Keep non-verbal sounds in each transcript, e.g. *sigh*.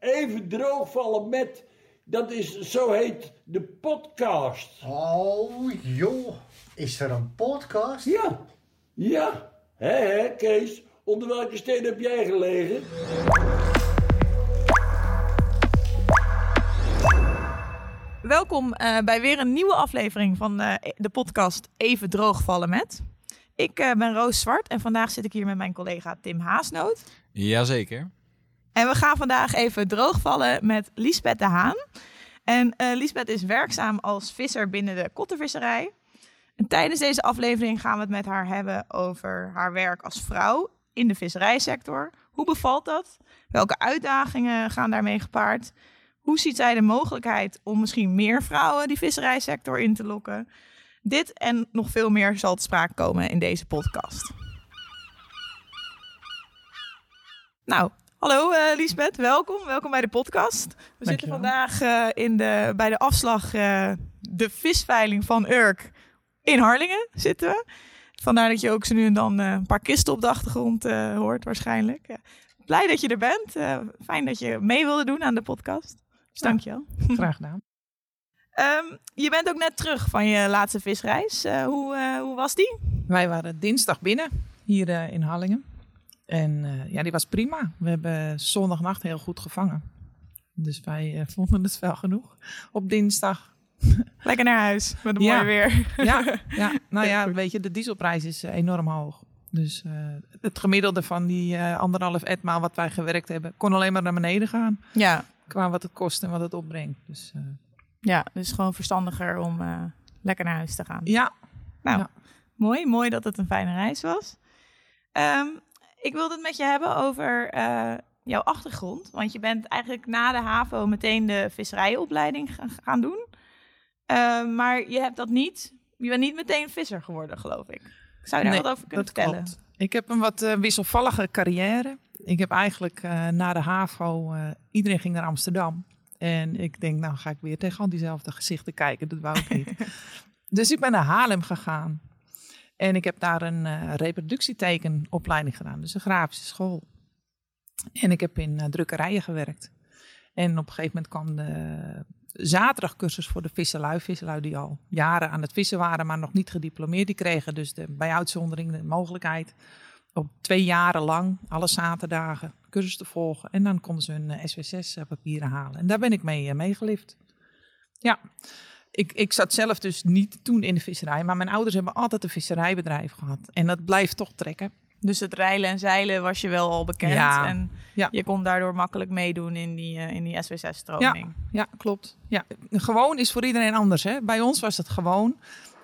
even droogvallen met. Dat is, zo heet de podcast. Oh, joh. Is er een podcast? Ja, ja. Hé, hé, Kees. Onder welke steen heb jij gelegen? Welkom eh, bij weer een nieuwe aflevering van eh, de podcast Even droogvallen met. Ik eh, ben Roos Zwart en vandaag zit ik hier met mijn collega Tim Haasnoot. Jazeker. En we gaan vandaag even droogvallen met Liesbeth de Haan. En uh, Liesbeth is werkzaam als visser binnen de kottervisserij. En tijdens deze aflevering gaan we het met haar hebben over haar werk als vrouw in de visserijsector. Hoe bevalt dat? Welke uitdagingen gaan daarmee gepaard? Hoe ziet zij de mogelijkheid om misschien meer vrouwen die visserijsector in te lokken? Dit en nog veel meer zal te sprake komen in deze podcast. Nou, hallo uh, Liesbeth, welkom. Welkom bij de podcast. We zitten vandaag uh, in de, bij de afslag uh, de visveiling van Urk in Harlingen zitten we. Vandaar dat je ook zo nu en dan een paar kisten op de achtergrond hoort waarschijnlijk. blij dat je er bent. fijn dat je mee wilde doen aan de podcast. Dus dankjewel. *laughs* Graag gedaan. um, je bent ook net terug van je laatste visreis. Hoe, hoe was die? Wij waren dinsdag binnen, hier in Hallingen. En ja, die was prima. We hebben zondagnacht heel goed gevangen. Dus wij vonden het wel genoeg. Op dinsdag. *laughs* Lekker naar huis, met een ja. mooi weer. ja, ja, *laughs* nou ja, weet je, de dieselprijs is enorm hoog. Dus het gemiddelde van die anderhalf etmaal wat wij gewerkt hebben, kon alleen maar naar beneden gaan. Ja qua wat het kost en wat het opbrengt. Dus. Ja, dus gewoon verstandiger om lekker naar huis te gaan. Ja. Nou, ja. mooi. Mooi dat het een fijne reis was. Um, ik wilde het met je hebben over uh, jouw achtergrond. Want je bent eigenlijk na de HAVO meteen de visserijopleiding gaan doen. Uh, maar je hebt dat niet... Je bent niet meteen visser geworden, geloof ik. Zou je daar nee, wat over kunnen dat vertellen? Klopt. Ik heb een wat wisselvallige carrière. Ik heb eigenlijk na de HAVO, iedereen ging naar Amsterdam. En ik denk, nou ga ik weer tegen al diezelfde gezichten kijken. Dat wou ik niet. *laughs* dus ik ben naar Haarlem gegaan. En ik heb daar een uh, reproductietekenopleiding gedaan. Dus een grafische school. En ik heb in drukkerijen gewerkt. En op een gegeven moment kwam de zaterdagcursus voor de visserlui. Visserlui die al jaren aan het vissen waren, maar nog niet gediplomeerd. Die kregen dus de, bij uitzondering de mogelijkheid op twee jaren lang, alle zaterdagen, cursus te volgen. En dan konden ze hun uh, SW6-papieren halen. En daar ben ik mee meegelift. Ja, ik, ik zat zelf dus niet toen in de visserij. Maar mijn ouders hebben altijd een visserijbedrijf gehad. En dat blijft toch trekken. Dus het reilen en zeilen was je wel al bekend. Ja, en ja. je kon daardoor makkelijk meedoen in die, uh, in die SW6-stroming. Ja, ja, klopt. Ja. Gewoon is voor iedereen anders. Hè? Bij ons was het gewoon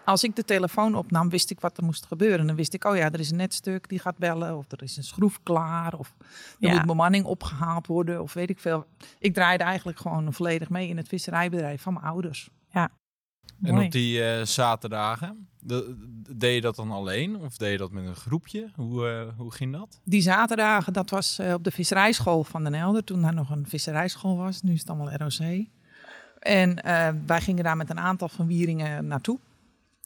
als ik de telefoon opnam, wist ik wat er moest gebeuren. Dan wist ik, oh ja, er is een netstuk die gaat bellen. Of er is een schroef klaar. Of er Ja. moet bemanning opgehaald worden. Of weet ik veel. Ik draaide eigenlijk gewoon volledig mee in het visserijbedrijf van mijn ouders. En Mooi. op die eh, zaterdagen, de- deed je dat dan alleen of deed je dat met een groepje? Hoe, eh, hoe ging dat? Die zaterdagen, dat was eh, op de visserijschool van Den Helder. Toen daar nog een visserijschool was. Nu is het allemaal ROC. En wij gingen daar met een aantal van Wieringen naartoe.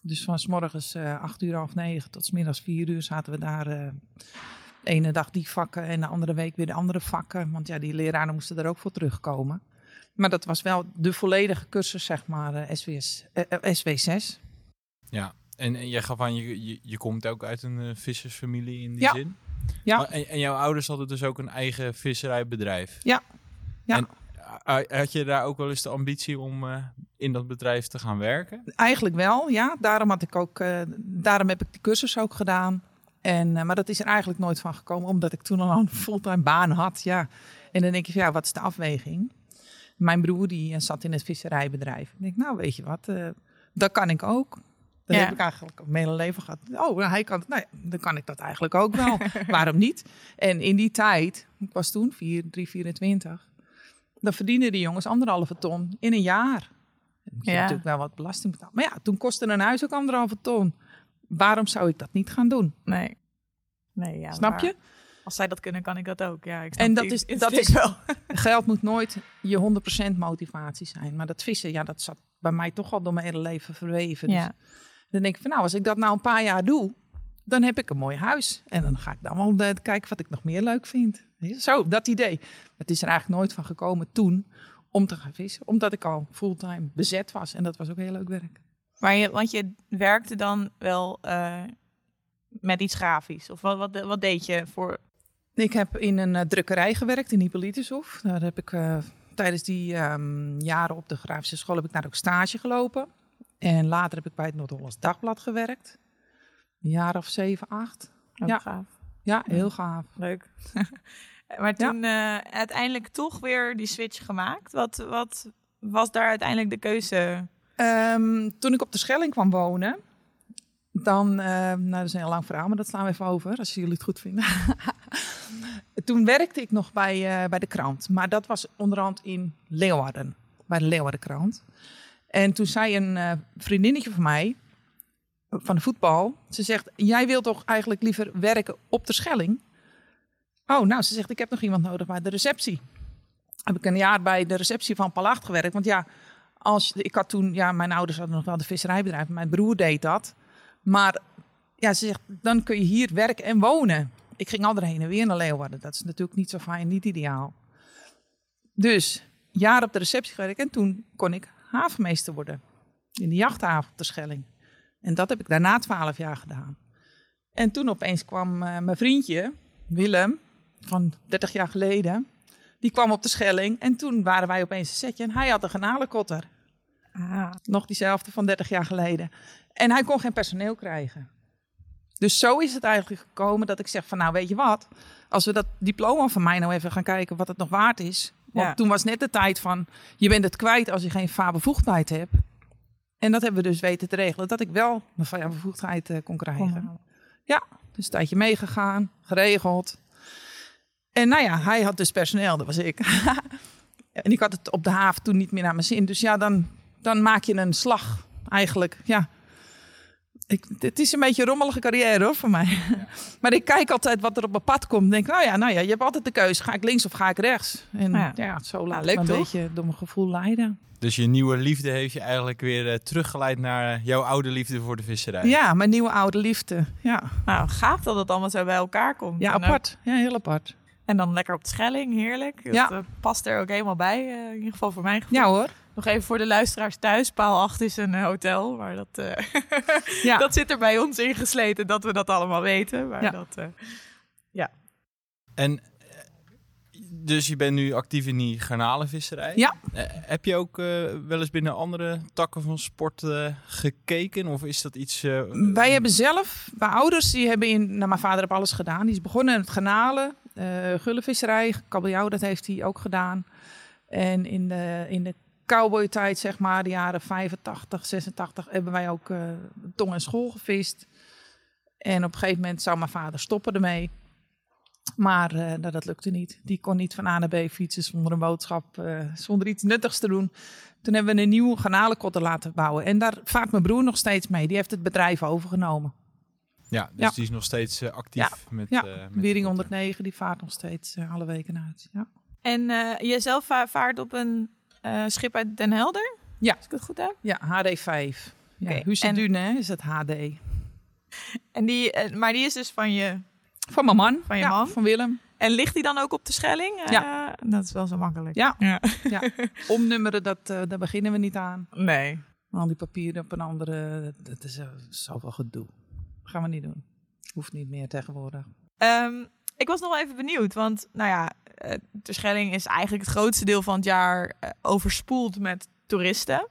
Dus van s morgens acht uur, half negen tot s middags vier uur zaten we daar. de ene dag die vakken en de andere week weer de andere vakken. Want ja, die leraren moesten er ook voor terugkomen. Maar dat was wel de volledige cursus, zeg maar, eh, SWS, eh, eh, SW6. Ja. En, en jij gaf aan, je, je, je komt ook uit een eh, vissersfamilie in die Ja. zin? Ja. En, en jouw ouders hadden dus ook een eigen visserijbedrijf? Ja. Ja. En eh, had je daar ook wel eens de ambitie om eh, in dat bedrijf te gaan werken? Eigenlijk wel, ja. Daarom, had ik ook, eh, daarom heb ik die cursus ook gedaan. En, eh, maar dat is er eigenlijk nooit van gekomen, omdat ik toen al een fulltime baan had. Ja. En dan denk je, ja, wat is de afweging? Mijn broer die eh, zat in het visserijbedrijf. Ik denk, nou weet je wat, eh, dat kan ik ook. Dat Ja. heb ik eigenlijk mijn hele leven gehad. Oh, hij kan het. Nou ja, dan kan ik dat eigenlijk ook wel. *laughs* Waarom niet? En in die tijd, ik was toen 4, 3, 24, dan verdienden die jongens anderhalve ton in een jaar. Dan moet je Ja. natuurlijk wel wat belasting betalen. Maar ja, toen kostte een huis ook anderhalve ton. Waarom zou ik dat niet gaan doen? Nee. Nee, ja, Snap je? Als zij dat kunnen, kan ik dat ook. Ja, ik snap En dat die is, dat is wel. *laughs* Geld moet nooit je 100% motivatie zijn. Maar dat vissen, ja, dat zat bij mij toch al door mijn hele leven verweven. Dus Ja. dan denk ik van nou, als ik dat nou een paar jaar doe, dan heb ik een mooi huis. En dan ga ik dan wel eh, kijken wat ik nog meer leuk vind. Zo, dat idee. Het is er eigenlijk nooit van gekomen toen om te gaan vissen. Omdat ik al fulltime bezet was. En dat was ook heel leuk werk. Maar je, want je werkte dan wel eh, met iets grafisch? Of wat, wat, wat deed je voor... Ik heb in een eh, drukkerij gewerkt in Hippolytushof. Daar heb ik eh, tijdens die ehm, jaren op de grafische school heb ik daar ook stage gelopen. En later heb ik bij het Noord-Hollands Dagblad gewerkt. Een jaar of zeven, acht. Ook Ja. gaaf. Ja, heel gaaf. Leuk. *laughs* maar toen eh, uiteindelijk toch weer die switch gemaakt. Wat, wat was daar uiteindelijk de keuze? Ehm, toen ik op de Schelling kwam wonen, dan, eh, nou dat is een heel lang verhaal, maar dat slaan we even over, als jullie het goed vinden. *laughs* toen werkte ik nog bij, eh, bij de krant, maar dat was onderhand in Leeuwarden, bij de Leeuwardenkrant. En toen zei een eh, vriendinnetje van mij, van de voetbal, ze zegt, jij wilt toch eigenlijk liever werken op de Schelling? Oh, nou, ze zegt, ik heb nog iemand nodig bij de receptie. Heb ik een jaar bij de receptie van Palacht gewerkt, want ja, als, ik had toen, ja, mijn ouders hadden nog wel de visserijbedrijf, mijn broer deed dat. Maar ja, ze zegt, dan kun je hier werken en wonen. Ik ging altijd heen en weer naar Leeuwarden. Dat is natuurlijk niet zo fijn, niet ideaal. Dus, jaar op de receptie gewerkt en toen kon ik havenmeester worden. In de jachthaven op de Schelling. En dat heb ik daarna twaalf jaar gedaan. En toen opeens kwam eh, mijn vriendje, Willem, van 30 jaar geleden. Die kwam op de Schelling en toen waren wij opeens een setje. En hij had een garnalenkotter. Ah, Nog diezelfde van 30 jaar geleden. En hij kon geen personeel krijgen. Dus zo is het eigenlijk gekomen dat ik zeg van nou weet je wat. Als we dat diploma van mij nou even gaan kijken wat het nog waard is. Want Ja. toen was net de tijd van je bent het kwijt als je geen vaarbevoegdheid hebt. En dat hebben we dus weten te regelen. Dat ik wel mijn vaarbevoegdheid eh, kon krijgen. Ja, dus een tijdje meegegaan, geregeld. En nou ja, hij had dus personeel, dat was ik. *laughs* en ik had het op de haven toen niet meer naar mijn zin. Dus ja, dan, dan maak je een slag eigenlijk. Ja. Ik, het is een beetje een rommelige carrière hoor, voor mij. *laughs* maar ik kijk altijd wat er op mijn pad komt. Denk, nou ja, nou ja, je hebt altijd de keuze. Ga ik links of ga ik rechts? En Ja. ja, zo laat leuk ik een toch? beetje door mijn gevoel leiden. Dus je nieuwe liefde heeft je eigenlijk weer eh, teruggeleid naar eh, jouw oude liefde voor de visserij. Ja, mijn nieuwe oude liefde. Ja, nou, gaaf dat het allemaal zo bij elkaar komt. ja En, eh, apart. Ja, heel apart. En dan lekker op de Schelling, heerlijk. Dat Ja. past er ook helemaal bij, in ieder geval voor mijn gevoel. Ja hoor. Nog even voor de luisteraars thuis. Paal 8 is een eh, hotel, maar dat, eh, *laughs* Ja. dat zit er bij ons ingesleten dat we dat allemaal weten. Maar Ja. dat, eh, En eh, dus je bent nu actief in die garnalenvisserij. Ja. Heb je ook eh, wel eens binnen andere takken van sport eh, gekeken? Of is dat iets... eh, Wij hebben zelf, mijn ouders, die hebben in, nou, mijn vader heeft alles gedaan. Die is begonnen in het garnalen, eh gullenvisserij, kabeljauw, dat heeft hij ook gedaan. En in de, in de cowboytijd, zeg maar, de jaren 85, 86, hebben wij ook eh, tong en school gevist. En op een gegeven moment zou mijn vader stoppen ermee. Maar eh, nou, dat lukte niet. Die kon niet van A naar B fietsen zonder een boodschap, eh, zonder iets nuttigs te doen. Toen hebben we een nieuwe garnalenkotter laten bouwen. En daar vaart mijn broer nog steeds mee. Die heeft het bedrijf overgenomen. ja, dus Ja. die is nog steeds actief met... Ja, eh, met Wiering sporten. 109, die vaart nog steeds alle weken uit. Ja. En eh jezelf va- vaart op een eh, schip uit Den Helder? Ja. Als ik het goed heb. Ja, HD5. Ja, Husse en- Dune hè, is het HD. En die, eh, maar die is dus van je... Van mijn man. Van je Ja, man? Van Willem. En ligt die dan ook op de Schelling? Eh, Ja. Dat is wel zo makkelijk. Ja. ja. Ja. Omnummeren, dat, eh, daar beginnen we niet aan. Nee. Al die papieren op een andere, dat, dat is eh, zoveel gedoe. gaan we niet doen. Hoeft niet meer tegenwoordig. Ehm, ik was nog wel even benieuwd, want nou ja, eh, de Schelling is eigenlijk het grootste deel van het jaar eh, overspoeld met toeristen.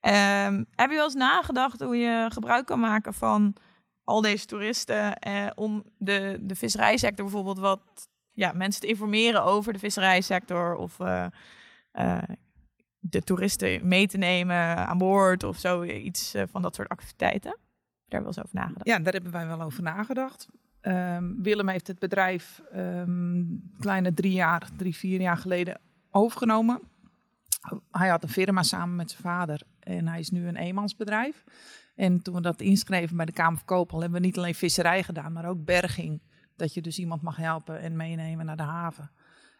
Ehm, heb je wel eens nagedacht hoe je gebruik kan maken van al deze toeristen eh, om de, de visserijsector bijvoorbeeld wat ja, mensen te informeren over de visserijsector of de toeristen mee te nemen aan boord of zo, iets eh, van dat soort activiteiten? Daar wel eens over nagedacht. Ja, daar hebben wij wel over nagedacht. Ehm, Willem heeft het bedrijf ehm kleine drie jaar, drie, vier jaar geleden overgenomen. Hij had een firma samen met zijn vader en hij is nu een eenmansbedrijf. En toen we dat inschreven bij de Kamer van Koophandel, hebben we niet alleen visserij gedaan, maar ook berging. Dat je dus iemand mag helpen en meenemen naar de haven.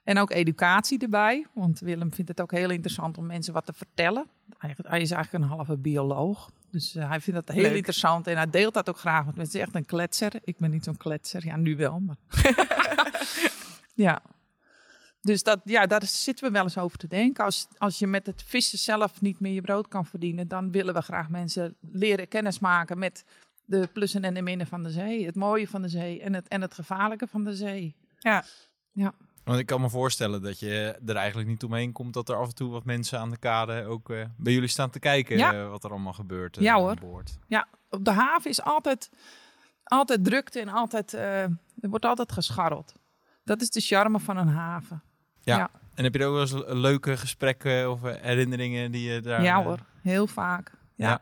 En ook educatie erbij, want Willem vindt het ook heel interessant om mensen wat te vertellen. Hij is eigenlijk een halve bioloog, dus eh, hij vindt dat heel Leuk. interessant en hij deelt dat ook graag. Want mensen is echt een kletser. Ik ben niet zo'n kletser, ja nu wel. Maar. *laughs* Ja. Dus dat, ja, daar zitten we wel eens over te denken. Als, als je met het vissen zelf niet meer je brood kan verdienen, dan willen we graag mensen leren kennismaken met de plussen en de minnen van de zee. Het mooie van de zee en het, en het gevaarlijke van de zee. Ja. Ja. Want ik kan me voorstellen dat je er eigenlijk niet omheen komt dat er af en toe wat mensen aan de kade ook eh, bij jullie staan te kijken Ja. eh, wat er allemaal gebeurt eh, Ja, hoor. boord. Ja, op de haven is altijd, altijd drukte en altijd, er wordt altijd gescharreld. Dat is de charme van een haven. Ja. Ja. En heb je er ook wel eens le- leuke gesprekken of herinneringen die je daar... Ja hoor, heel vaak. Ja. Ja.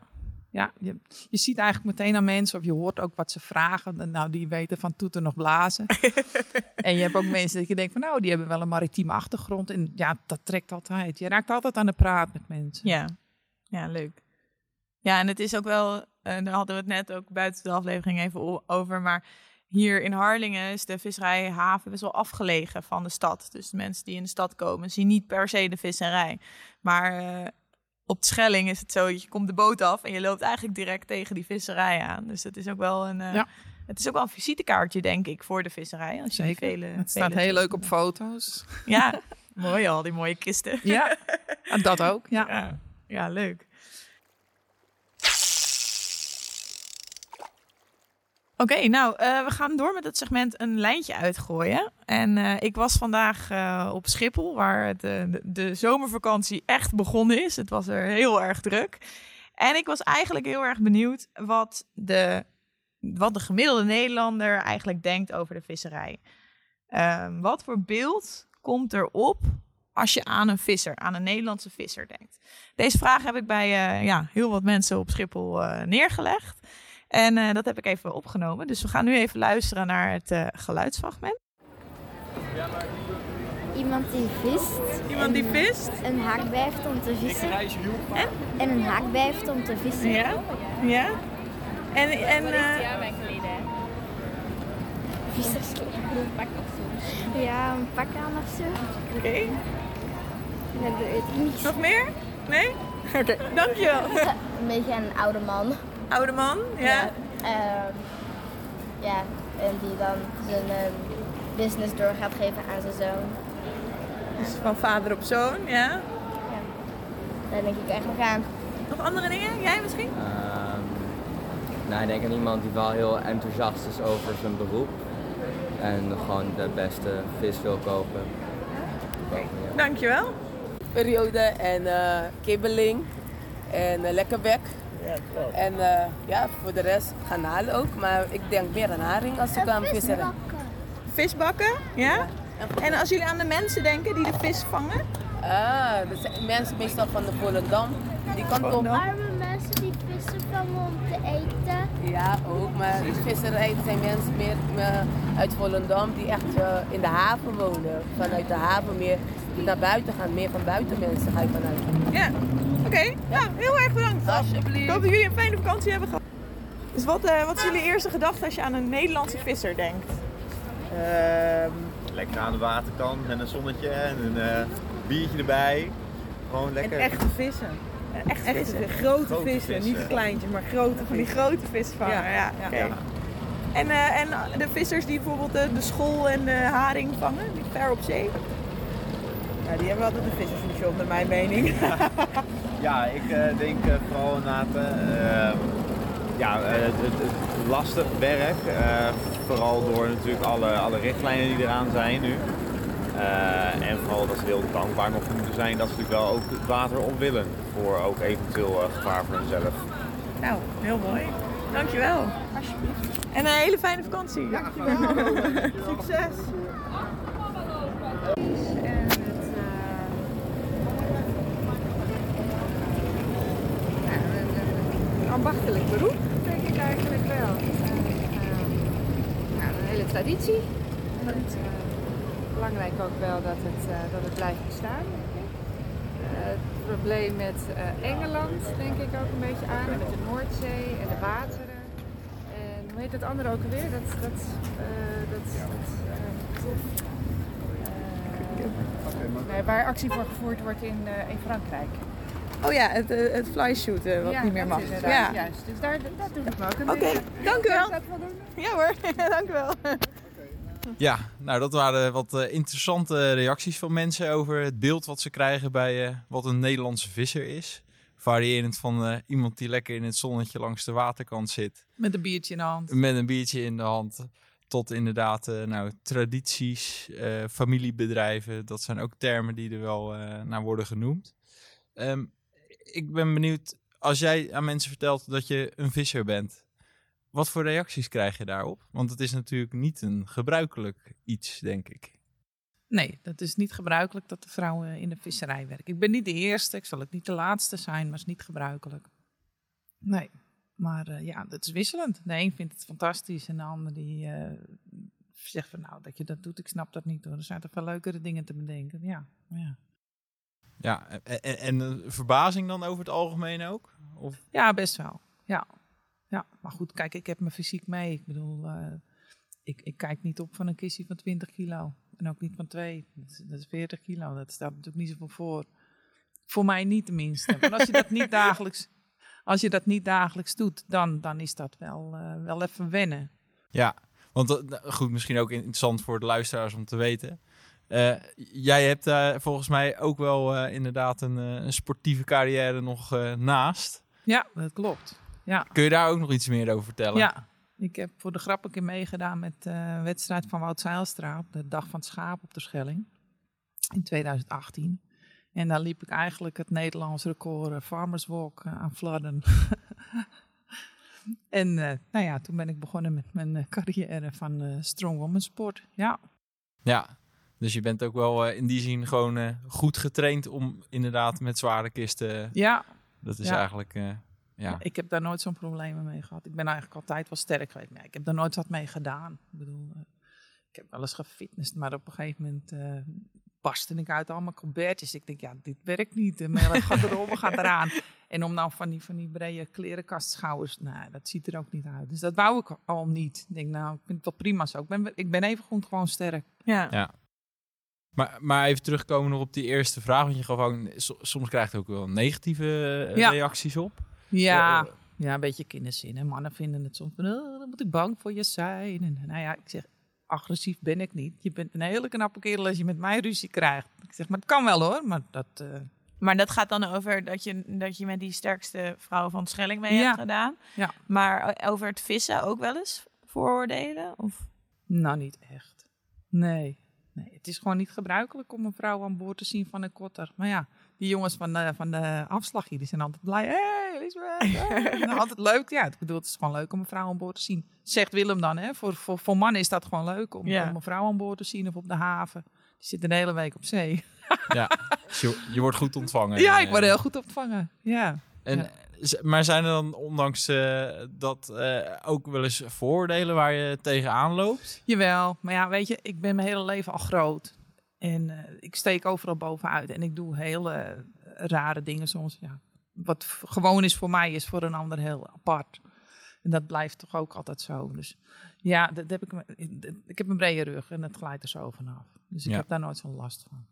Ja, je, je ziet eigenlijk meteen aan mensen, of je hoort ook wat ze vragen. Nou, die weten van toeten nog blazen. *laughs* en je hebt ook mensen dat je denkt van, nou, die hebben wel een maritieme achtergrond. En ja, dat trekt altijd. Je raakt altijd aan de praat met mensen. Ja. ja, leuk. Ja, en het is ook wel, en daar hadden we het net ook buiten de aflevering even over, maar hier in Harlingen is de visserijhaven best wel afgelegen van de stad. Dus de mensen die in de stad komen zien niet per se de visserij. Maar eh, op de Schelling is het zo, je komt de boot af en je loopt eigenlijk direct tegen die visserij aan. Dus het is ook wel een, eh, Ja. het is ook wel een visitekaartje, denk ik, voor de visserij. Als je Zeker. Vele, het staat vele heel leuk op foto's. Ja, *laughs* mooi al, die mooie kisten. Ja, en *laughs* dat ook. Ja. Ja, ja leuk. Oké, nou, eh, we gaan door met het segment een lijntje uitgooien. En eh, ik was vandaag eh, op Schiphol, waar de, de zomervakantie echt begonnen is. Het was er heel erg druk. En ik was eigenlijk heel erg benieuwd wat de, wat de gemiddelde Nederlander eigenlijk denkt over de visserij. Ehm, wat voor beeld komt er op als je aan een visser, aan een Nederlandse visser denkt? Deze vraag heb ik bij ja, heel wat mensen op Schiphol neergelegd. En eh, dat heb ik even opgenomen. Dus we gaan nu even luisteren naar het eh, geluidsfragment. Iemand die vist. Iemand die en vist? Een haak bij heeft om te vissen. En een haak bij heeft om te vissen. Ja? Ja? En, en eh, Visserskleding. Ja, een pak aan of zo. oké. Dat weet ik niet. Nog meer? Nee? Oké, dankjewel. *laughs* Een beetje een oude man. Oude man? Ja. Ehm, ja, en die dan zijn ehm, business door gaat geven aan zijn zoon. Dus van vader op zoon, ja. Daar denk ik eigenlijk aan. Nog andere dingen? Jij misschien? Ehm, nou, ik denk aan iemand die wel heel enthousiast is over zijn beroep. En gewoon de beste vis wil kopen. Ja. Dankjewel. periode en eh kibbeling en eh, En eh, ja, voor de rest garnalen ook. Maar ik denk meer aan haring als ik aan vissen. Visbakken, ja. En als jullie aan de mensen denken die de vis vangen? Ah, dat zijn mensen meestal van de Volendam. Die kant op. Arme mensen die vissen vangen om te eten. Ja, ook. Maar visserij zijn mensen meer eh, uit Volendam die echt eh, in de haven wonen. Vanuit de haven meer naar buiten gaan. Meer van buiten mensen ga je vanuit. Ja. Oké, nou, heel erg bedankt. Ik Alsjeblieft. hoop dat jullie een fijne vakantie hebben gehad. Dus wat, eh, wat is jullie eerste gedachte als je aan een Nederlandse visser denkt? Lekker aan de waterkant met een zonnetje en een eh, biertje erbij. Gewoon lekker. Echte vissen. Echt vissen. Grote, Grote vissen. Niet kleintjes, maar grote Van die vissen. grote visvanger, ja. Ja, ja. En, eh, en de vissers die bijvoorbeeld de, de school en de haring vangen, die ver op zee? Ja, die hebben altijd een vissersmission, naar mijn mening. Ja, ik eh, denk eh, vooral eh, ja, eh, het, het, het lastig werk. eh, vooral door natuurlijk alle, alle richtlijnen die eraan zijn nu. Eh, en vooral dat ze heel dankbaar nog moeten zijn dat ze natuurlijk wel ook het water op willen. Voor ook eventueel eh, gevaar voor hunzelf. Nou, heel mooi. Dankjewel. Alsjeblieft. En een hele fijne vakantie. Dankjewel. *laughs* Succes! En het eh, een ambachtelijk beroep, denk ik eigenlijk wel. En, eh, ja, een hele traditie. Belangrijk ook wel dat het, eh, dat het blijft bestaan, denk ik. Eh, het probleem met eh, Engeland denk ik ook een beetje aan, en met de Noordzee en de wateren. En hoe heet het andere ook alweer? Dat, dat, dat, dat, waar actie voor gevoerd wordt in, in Frankrijk. Oh ja, het, het flyshooten wat ja, niet meer dat mag. Ja. Juist, dus daar, dat doe ik me ook een Oké, beetje. dank u wel. Dat? Ja hoor, *laughs* dank u wel. Ja, nou dat waren wat eh, interessante reacties van mensen over het beeld wat ze krijgen bij eh, wat een Nederlandse visser is. Variërend van eh, iemand die lekker in het zonnetje langs de waterkant zit. Met een biertje in de hand. Met een biertje in de hand. Tot inderdaad nou, tradities, familiebedrijven. Dat zijn ook termen die er wel naar worden genoemd. Ehm, ik ben benieuwd, als jij aan mensen vertelt dat je een visser bent. Wat voor reacties krijg je daarop? Want het is natuurlijk niet een gebruikelijk iets, denk ik. Nee, dat is niet gebruikelijk dat de vrouwen in de visserij werken. Ik ben niet de eerste, ik zal ook niet de laatste zijn, maar het is niet gebruikelijk. Nee, maar eh, ja, dat is wisselend. De een vindt het fantastisch en de ander die eh, zegt van nou, dat je dat doet, ik snap dat niet hoor. Er zijn toch veel leukere dingen te bedenken. Ja, ja. Ja, en, en, en verbazing dan over het algemeen ook? Of? Ja, best wel. Ja. Ja, maar goed, kijk, ik heb mijn fysiek mee. Ik bedoel, eh, ik, ik kijk niet op van een kistje van 20 kilo. En ook niet van twee. Dat is, dat is 40 kilo. Dat stelt natuurlijk niet zoveel voor. Voor mij niet tenminste. Want als je dat niet dagelijks, als je dat niet dagelijks doet, dan, dan is dat wel, eh, wel even wennen. Ja, want eh, goed, misschien ook interessant voor de luisteraars om te weten. Jij hebt daar volgens mij ook wel inderdaad een, een sportieve carrière nog naast. Ja, dat klopt. Ja. Kun je daar ook nog iets meer over vertellen? Ja, ik heb voor de grap een keer meegedaan met de wedstrijd van Wout Zeilstra op de Dag van het Schaap op de Schelling in 2018. En daar liep ik eigenlijk het Nederlands record eh, Farmers Walk eh, aan Vladden. *laughs* en eh, nou ja, toen ben ik begonnen met mijn eh, carrière van eh, Strong Woman Sport. Ja. Ja, dus je bent ook wel eh, in die zin gewoon eh, goed getraind om inderdaad met zware kisten... Ja. Dat is Ja. eigenlijk... ja. Ik heb daar nooit zo'n problemen mee gehad. Ik ben eigenlijk altijd wel sterk geweest. Maar ik heb daar nooit wat mee gedaan. Ik bedoel, eh, ik heb wel eens gefitnessd, maar op een gegeven moment eh barstte ik uit allemaal colbertjes. Ik denk, ja, dit werkt niet. De melk gaat eronder, gaat eraan. En om dan van die, van die brede klerenkastschouwers, nou, dat ziet er ook niet uit. Dus dat wou ik al niet. Ik denk, nou, ik vind het wel prima zo. Ik ben, ik ben even goed gewoon sterk. Ja. Ja. Maar, maar even terugkomen nog op die eerste vraag. Want je gaf ook, so- soms krijg je ook wel negatieve eh, Ja. reacties op. Ja, Eh, ja, een beetje kinderzin. Hè. Mannen vinden het soms van, oh, dan moet ik bang voor je zijn. En nou ja, ik zeg, agressief ben ik niet. Je bent een hele knappe kerel als je met mij ruzie krijgt. Ik zeg, maar het kan wel hoor, maar dat... eh, Maar dat gaat dan over dat je, dat je met die sterkste vrouw van Schelling mee Ja. hebt gedaan. Ja. Maar eh, over het vissen ook wel eens vooroordelen? Of? Nou, niet echt. Nee. nee. Het is gewoon niet gebruikelijk om een vrouw aan boord te zien van een kotter. Maar ja, die jongens van de, van de afslag hier, die zijn altijd blij. Hé, hey, Elisabeth. *laughs* hey. Nou, altijd leuk. Ja, ik bedoel, het is gewoon leuk om een vrouw aan boord te zien. Zegt Willem dan, hè. Voor, voor, voor mannen is dat gewoon leuk om, Ja. om een vrouw aan boord te zien of op de haven. Die zit de hele week op zee. *laughs* Ja, dus je, je wordt goed ontvangen. Ja, ik Eh, word heel goed ontvangen. Ja. En, Ja. Maar zijn er dan ondanks eh, dat eh, ook wel eens vooroordelen waar je tegenaan loopt? Jawel, maar ja, weet je, ik ben mijn hele leven al groot. En eh, ik steek overal bovenuit. En ik doe hele eh, rare dingen soms. Ja. Wat gewoon is voor mij, is voor een ander heel apart. En dat blijft toch ook altijd zo. Dus ja, dat heb ik, ik heb een brede rug en dat glijdt er zo vanaf. Dus ik Ja. heb daar nooit zo'n last van.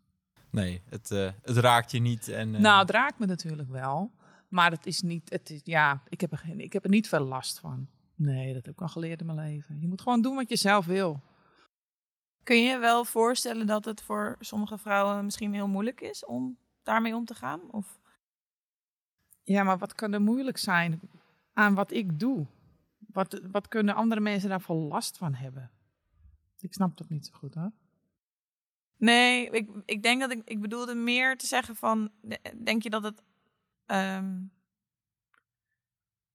Nee, het, eh, het raakt je niet. En, Nou, het raakt me natuurlijk wel. Maar het is niet, het is, ja, ik heb, er geen, ik heb er niet veel last van. Nee, dat heb ik al geleerd in mijn leven. Je moet gewoon doen wat je zelf wil. Kun je je wel voorstellen dat het voor sommige vrouwen misschien heel moeilijk is om daarmee om te gaan? Of? Ja, maar wat kan er moeilijk zijn aan wat ik doe? Wat, wat kunnen andere mensen daarvoor last van hebben? Ik snap dat niet zo goed, hoor. Nee, ik, ik denk dat ik, ik bedoelde meer te zeggen van, de- denk je dat het, ehm,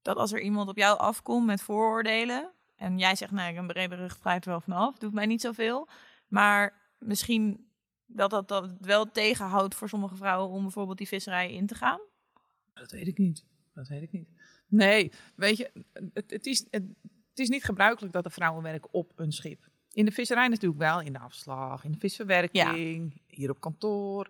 dat als er iemand op jou afkomt met vooroordelen en jij zegt, nee, een brede rug, glijdt wel vanaf, doet mij niet zoveel, maar misschien dat dat, dat wel tegenhoudt voor sommige vrouwen om bijvoorbeeld die visserij in te gaan? Dat weet ik niet. Dat weet ik niet. Nee, weet je, het, het, is, het, het is niet gebruikelijk dat er vrouwen werken op een schip. In de visserij natuurlijk wel, in de afslag, in de visverwerking, hier op kantoor.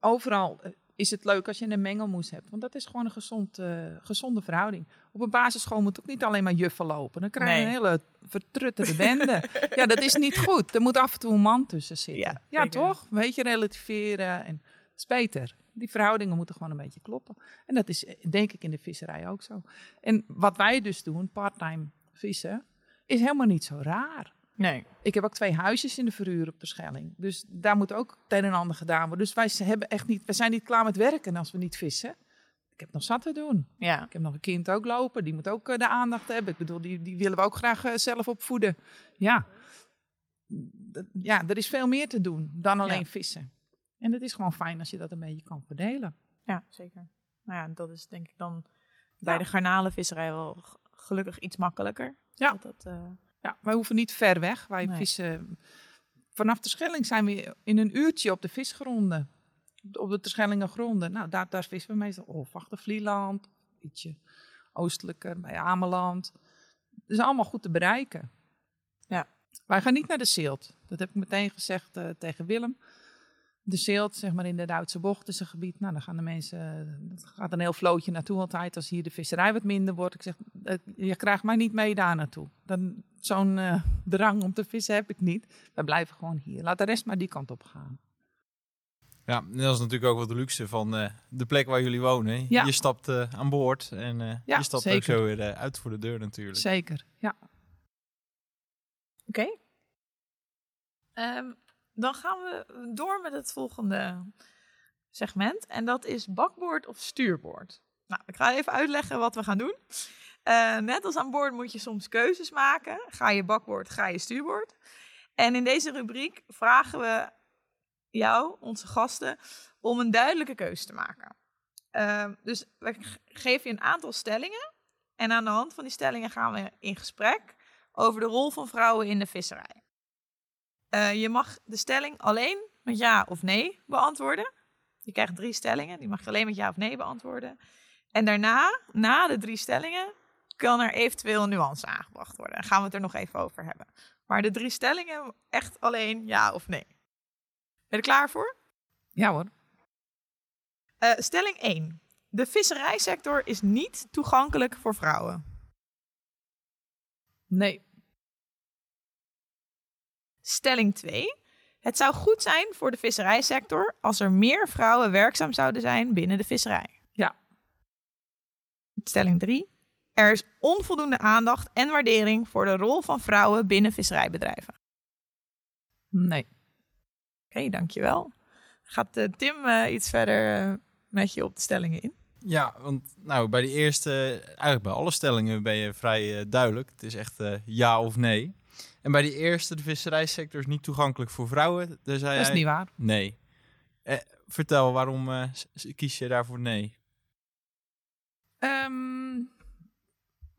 Overal eh, is het leuk als je een mengelmoes hebt, want dat is gewoon een gezond, eh, gezonde verhouding. Op een basisschool moet ook niet alleen maar juffen lopen. Dan krijg je Nee. een hele vertrutterde bende. *laughs* ja, dat is niet goed. Er moet af en toe een man tussen zitten. Ja, toch? Weet je, relativeren. En dat is beter. Die verhoudingen moeten gewoon een beetje kloppen. En dat is eh, denk ik in de visserij ook zo. En wat wij dus doen, parttime vissen, is helemaal niet zo raar. Nee. Ik heb ook twee huisjes in de verhuur op de Schelling. Dus daar moet ook het een en ander gedaan worden. Dus wij hebben echt niet, we zijn niet klaar met werken als we niet vissen. Ik heb nog zat te doen. Ja. Ik heb nog een kind ook lopen. Die moet ook eh, de aandacht hebben. Ik bedoel, die, die willen we ook graag eh, zelf opvoeden. Ja. Ja, er is veel meer te doen dan alleen Ja. vissen. En het is gewoon fijn als je dat een beetje kan verdelen. Ja, zeker. Nou ja, dat is denk ik dan bij de garnalenvisserij wel gelukkig iets makkelijker. Ja. Dat, dat, eh, Ja, wij hoeven niet ver weg. Wij Nee. vissen... Vanaf de Schelling zijn we in een uurtje op de visgronden. Op de Terschellingen gronden. Nou, daar, daar vissen we meestal of achter Vlieland. Ietsje oostelijker, bij Ameland. Dat is allemaal goed te bereiken. Ja. Wij gaan niet naar de Seelt. Dat heb ik meteen gezegd eh, tegen Willem. De Seelt, zeg maar in de Duitse bocht, is een gebied. Nou, dan gaan de mensen, dat gaat een heel vlootje naartoe altijd. Als hier de visserij wat minder wordt. Ik zeg, eh, je krijgt mij niet mee daar naartoe. Dan Zo'n eh, drang om te vissen heb ik niet. We blijven gewoon hier. Laat de rest maar die kant op gaan. Ja, en dat is natuurlijk ook wat de luxe van eh, de plek waar jullie wonen. Ja. Je stapt eh, aan boord en eh, Ja, je stapt ook zo weer uit voor de deur natuurlijk. Zeker, ja. Oké. Ehm, dan gaan we door met het volgende segment. En dat is bakboord of stuurboord. Nou, ik ga even uitleggen wat we gaan doen. Eh, net als aan boord moet je soms keuzes maken. Ga je bakboord, ga je stuurboord. En in deze rubriek vragen we jou, onze gasten, om een duidelijke keuze te maken. Ehm, dus we geven je een aantal stellingen. En aan de hand van die stellingen gaan we in gesprek over de rol van vrouwen in de visserij. Eh, je mag de stelling alleen met ja of nee beantwoorden. Je krijgt drie stellingen, die mag je alleen met ja of nee beantwoorden. En daarna, na de drie stellingen, kan er eventueel een nuance aangebracht worden. Daar gaan we het er nog even over hebben. Maar de drie stellingen, echt alleen ja of nee. Ben je er klaar voor? Ja hoor. Eh, stelling 1. De visserijsector is niet toegankelijk voor vrouwen. Nee. Stelling 2. Het zou goed zijn voor de visserijsector als er meer vrouwen werkzaam zouden zijn binnen de visserij. Ja. Stelling 3. Er is onvoldoende aandacht en waardering voor de rol van vrouwen binnen visserijbedrijven. Nee. Oké, dankjewel. Gaat eh, Tim eh, iets verder eh, met je op de stellingen in? Ja, want nou, bij de eerste, eigenlijk bij alle stellingen ben je vrij eh, duidelijk. Het is echt eh, ja of nee. En bij die eerste, de visserijsector is niet toegankelijk voor vrouwen. Daar zei Dat is niet waar. Nee. Eh, vertel, waarom eh, kies je daarvoor nee? Ehm,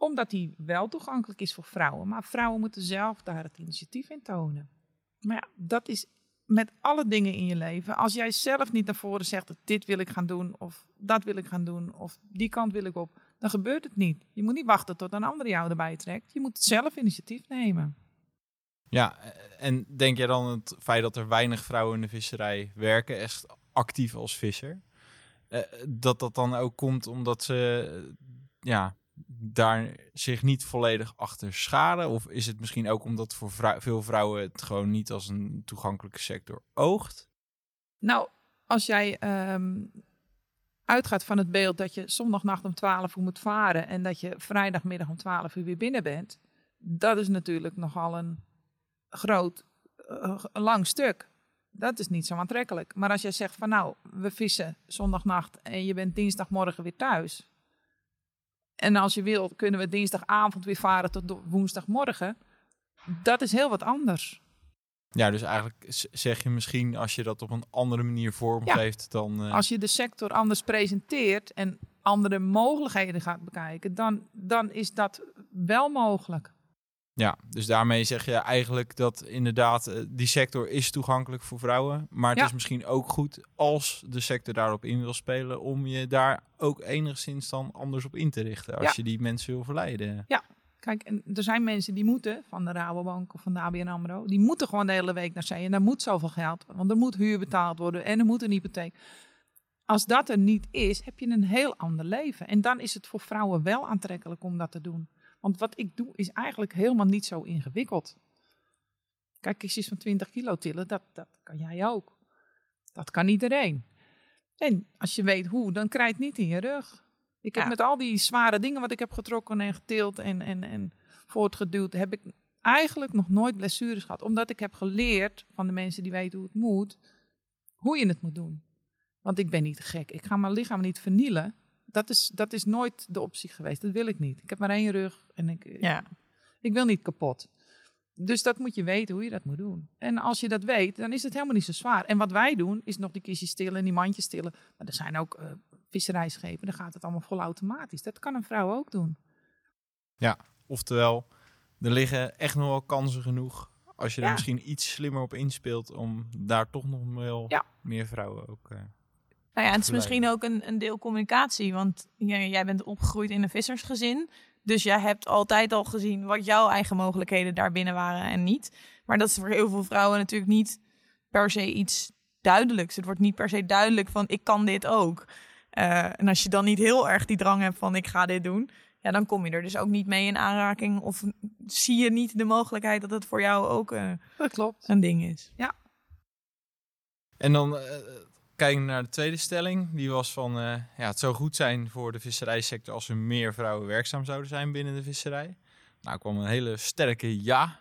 omdat die wel toegankelijk is voor vrouwen. Maar vrouwen moeten zelf daar het initiatief in tonen. Maar ja, dat is met alle dingen in je leven. Als jij zelf niet naar voren zegt, dit wil ik gaan doen, of dat wil ik gaan doen, of die kant wil ik op, dan gebeurt het niet. Je moet niet wachten tot een ander jou erbij trekt. Je moet zelf initiatief nemen. Ja, en denk jij dan het feit dat er weinig vrouwen in de visserij werken, echt actief als visser, eh, dat dat dan ook komt omdat ze ja, daar zich niet volledig achter scharen? Of is het misschien ook omdat voor veel vrouwen het gewoon niet als een toegankelijke sector oogt? Nou, als jij ehm, uitgaat van het beeld dat je zondagnacht om 12 uur moet varen en dat je vrijdagmiddag om 12 uur weer binnen bent, dat is natuurlijk nogal een groot, eh, lang stuk. Dat is niet zo aantrekkelijk. Maar als jij zegt van nou, we vissen zondagnacht en je bent dinsdagmorgen weer thuis. En als je wil, kunnen we dinsdagavond weer varen tot woensdagmorgen. Dat is heel wat anders. Ja, dus eigenlijk zeg je misschien als je dat op een andere manier vormgeeft dan... eh, Als je de sector anders presenteert en andere mogelijkheden gaat bekijken, dan, dan is dat wel mogelijk. Ja, dus daarmee zeg je eigenlijk dat inderdaad eh, die sector is toegankelijk voor vrouwen. Maar het Ja. is misschien ook goed als de sector daarop in wil spelen om je daar ook enigszins dan anders op in te richten. Als Ja. je die mensen wil verleiden. Ja, kijk, en er zijn mensen die moeten, van de Rabobank of van de ABN AMRO, die moeten gewoon de hele week naar zee. En daar moet zoveel geld, want er moet huur betaald worden en er moet een hypotheek. Als dat er niet is, heb je een heel ander leven. En dan is het voor vrouwen wel aantrekkelijk om dat te doen. Want wat ik doe is eigenlijk helemaal niet zo ingewikkeld. Kijk, kistjes van 20 kilo tillen, dat, dat kan jij ook. Dat kan iedereen. En als je weet hoe, dan krijg je het niet in je rug. Ik heb Ja. met al die zware dingen wat ik heb getrokken en getild en, en, en voortgeduwd, heb ik eigenlijk nog nooit blessures gehad. Omdat ik heb geleerd van de mensen die weten hoe het moet, hoe je het moet doen. Want ik ben niet gek. Ik ga mijn lichaam niet vernielen. Dat is, dat is nooit de optie geweest. Dat wil ik niet. Ik heb maar één rug en ik, Ja. ik wil niet kapot. Dus dat moet je weten hoe je dat moet doen. En als je dat weet, dan is het helemaal niet zo zwaar. En wat wij doen, is nog die kistjes stillen en die mandjes stillen. Maar er zijn ook eh visserijschepen, dan gaat het allemaal vol automatisch. Dat kan een vrouw ook doen. Ja, oftewel, er liggen echt nog wel kansen genoeg. Als je er misschien iets slimmer op inspeelt om daar toch nog wel Ja. meer vrouwen ook. eh, Nou ja, het is misschien ook een, een deel communicatie. Want jij, jij bent opgegroeid in een vissersgezin. Dus jij hebt altijd al gezien wat jouw eigen mogelijkheden daarbinnen waren en niet. Maar dat is voor heel veel vrouwen natuurlijk niet per se iets duidelijks. Het wordt niet per se duidelijk van ik kan dit ook. Eh, en als je dan niet heel erg die drang hebt van ik ga dit doen. Ja, dan kom je er dus ook niet mee in aanraking. Of zie je niet de mogelijkheid dat het voor jou ook eh, Dat klopt. een ding is. Ja. En dan eh kijken we naar de tweede stelling. Die was van, eh, ja, het zou goed zijn voor de visserijsector als er meer vrouwen werkzaam zouden zijn binnen de visserij. Nou, kwam een hele sterke ja.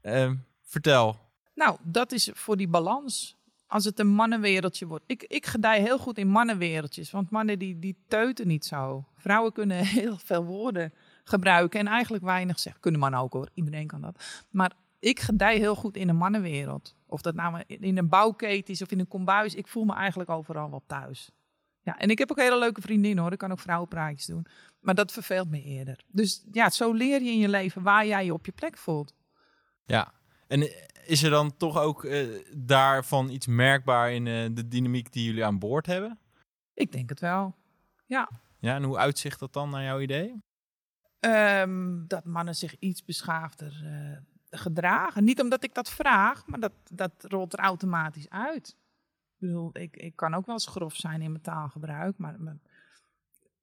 Ehm, vertel. Nou, dat is voor die balans. Als het een mannenwereldje wordt. Ik, ik gedij heel goed in mannenwereldjes. Want mannen die, die teuten niet zo. Vrouwen kunnen *laughs* heel veel woorden gebruiken. En eigenlijk weinig zeggen. Kunnen mannen ook hoor. Iedereen kan dat. Maar ik gedij heel goed in een mannenwereld. Of dat nou in een bouwketen is of in een kombuis. Ik voel me eigenlijk overal wel thuis. Ja, en ik heb ook hele leuke vriendinnen hoor. Ik kan ook vrouwenpraatjes doen. Maar dat verveelt me eerder. Dus ja, zo leer je in je leven waar jij je op je plek voelt. Ja, en is er dan toch ook eh, daarvan iets merkbaar in eh, de dynamiek die jullie aan boord hebben? Ik denk het wel. Ja. Ja, en hoe uitzicht dat dan naar jouw idee? Ehm, dat mannen zich iets beschaafder eh, gedragen. Niet omdat ik dat vraag, maar dat, dat rolt er automatisch uit. Ik bedoel, ik, ik kan ook wel eens grof zijn in mijn taalgebruik, maar, maar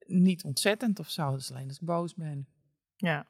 niet ontzettend of zo. Dus alleen als ik boos ben. Ja.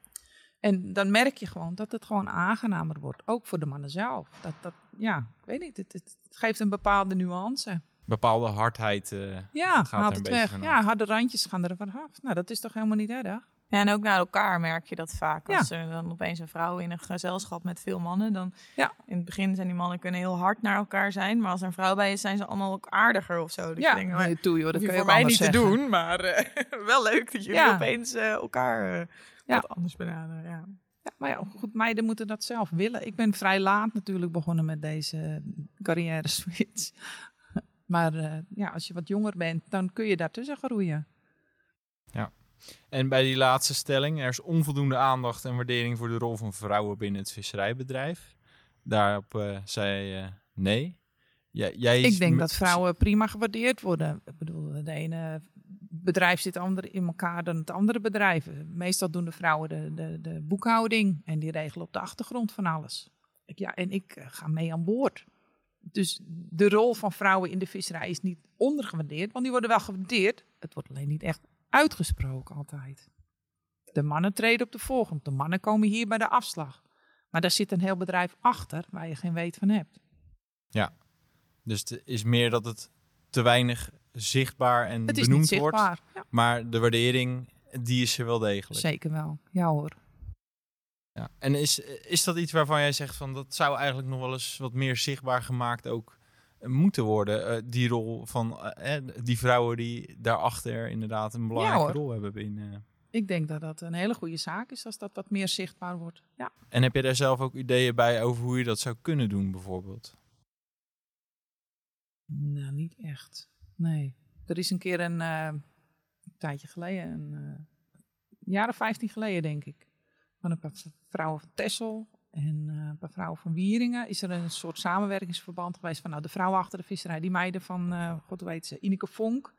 En dan merk je gewoon dat het gewoon aangenamer wordt. Ook voor de mannen zelf. Dat, dat, ja, ik weet niet. Het, het, het geeft een bepaalde nuance. Bepaalde hardheid eh, Ja, gaat er een het weg. Ja, harde randjes gaan er vanaf. Nou, dat is toch helemaal niet erg? Ja, en ook naar elkaar merk je dat vaak. Ja. Als er dan opeens een vrouw in een gezelschap met veel mannen, dan Ja. in het begin zijn die mannen kunnen heel hard naar elkaar zijn, maar als er een vrouw bij is, zijn ze allemaal ook aardiger of zo. Dus Ja, nee, toe, joh, dat je kun je voor mij niet te doen, maar eh, *laughs* wel leuk dat jullie Ja. opeens eh, elkaar eh, wat anders benaderen. Ja. Ja, maar ja, goed, meiden moeten dat zelf willen. Ik ben vrij laat natuurlijk begonnen met deze carrière switch. *laughs* Maar ja, als je wat jonger bent, dan kun je daartussen groeien. En bij die laatste stelling, er is onvoldoende aandacht en waardering voor de rol van vrouwen binnen het visserijbedrijf. Daarop eh, zei je nee. Ja, jij Ik denk dat vrouwen prima gewaardeerd worden. Ik bedoel, de ene bedrijf zit ander in elkaar dan het andere bedrijf. Meestal doen de vrouwen de, de, de boekhouding en die regelen op de achtergrond van alles. Ik- Ja, en ik eh, ga mee aan boord. Dus de rol van vrouwen in de visserij is niet ondergewaardeerd, want die worden wel gewaardeerd. Het wordt alleen niet echt uitgesproken altijd. De mannen treden op de voorgrond. De mannen komen hier bij de afslag. Maar daar zit een heel bedrijf achter waar je geen weet van hebt. Ja, dus het is meer dat het te weinig zichtbaar en Het is benoemd niet wordt. zichtbaar. Ja. Maar de waardering, die is er wel degelijk. Zeker wel. Ja hoor. Ja. En is, is dat iets waarvan jij zegt van dat zou eigenlijk nog wel eens wat meer zichtbaar gemaakt ook moeten worden? eh, die rol van eh, eh, die vrouwen die daarachter inderdaad een belangrijke rol hebben binnen. Ik denk dat dat een hele goede zaak is als dat wat meer zichtbaar wordt. Ja. En heb je daar zelf ook ideeën bij over hoe je dat zou kunnen doen bijvoorbeeld? Nou, niet echt. Nee. Er is een keer een, een tijdje geleden, een jaar of vijftien geleden denk ik, van een paar vrouwen van Tessel en vrouwen van Wieringen, is er een soort samenwerkingsverband geweest van nou, de vrouwen achter de visserij, die meiden van, eh god heet ze, Ineke Vonk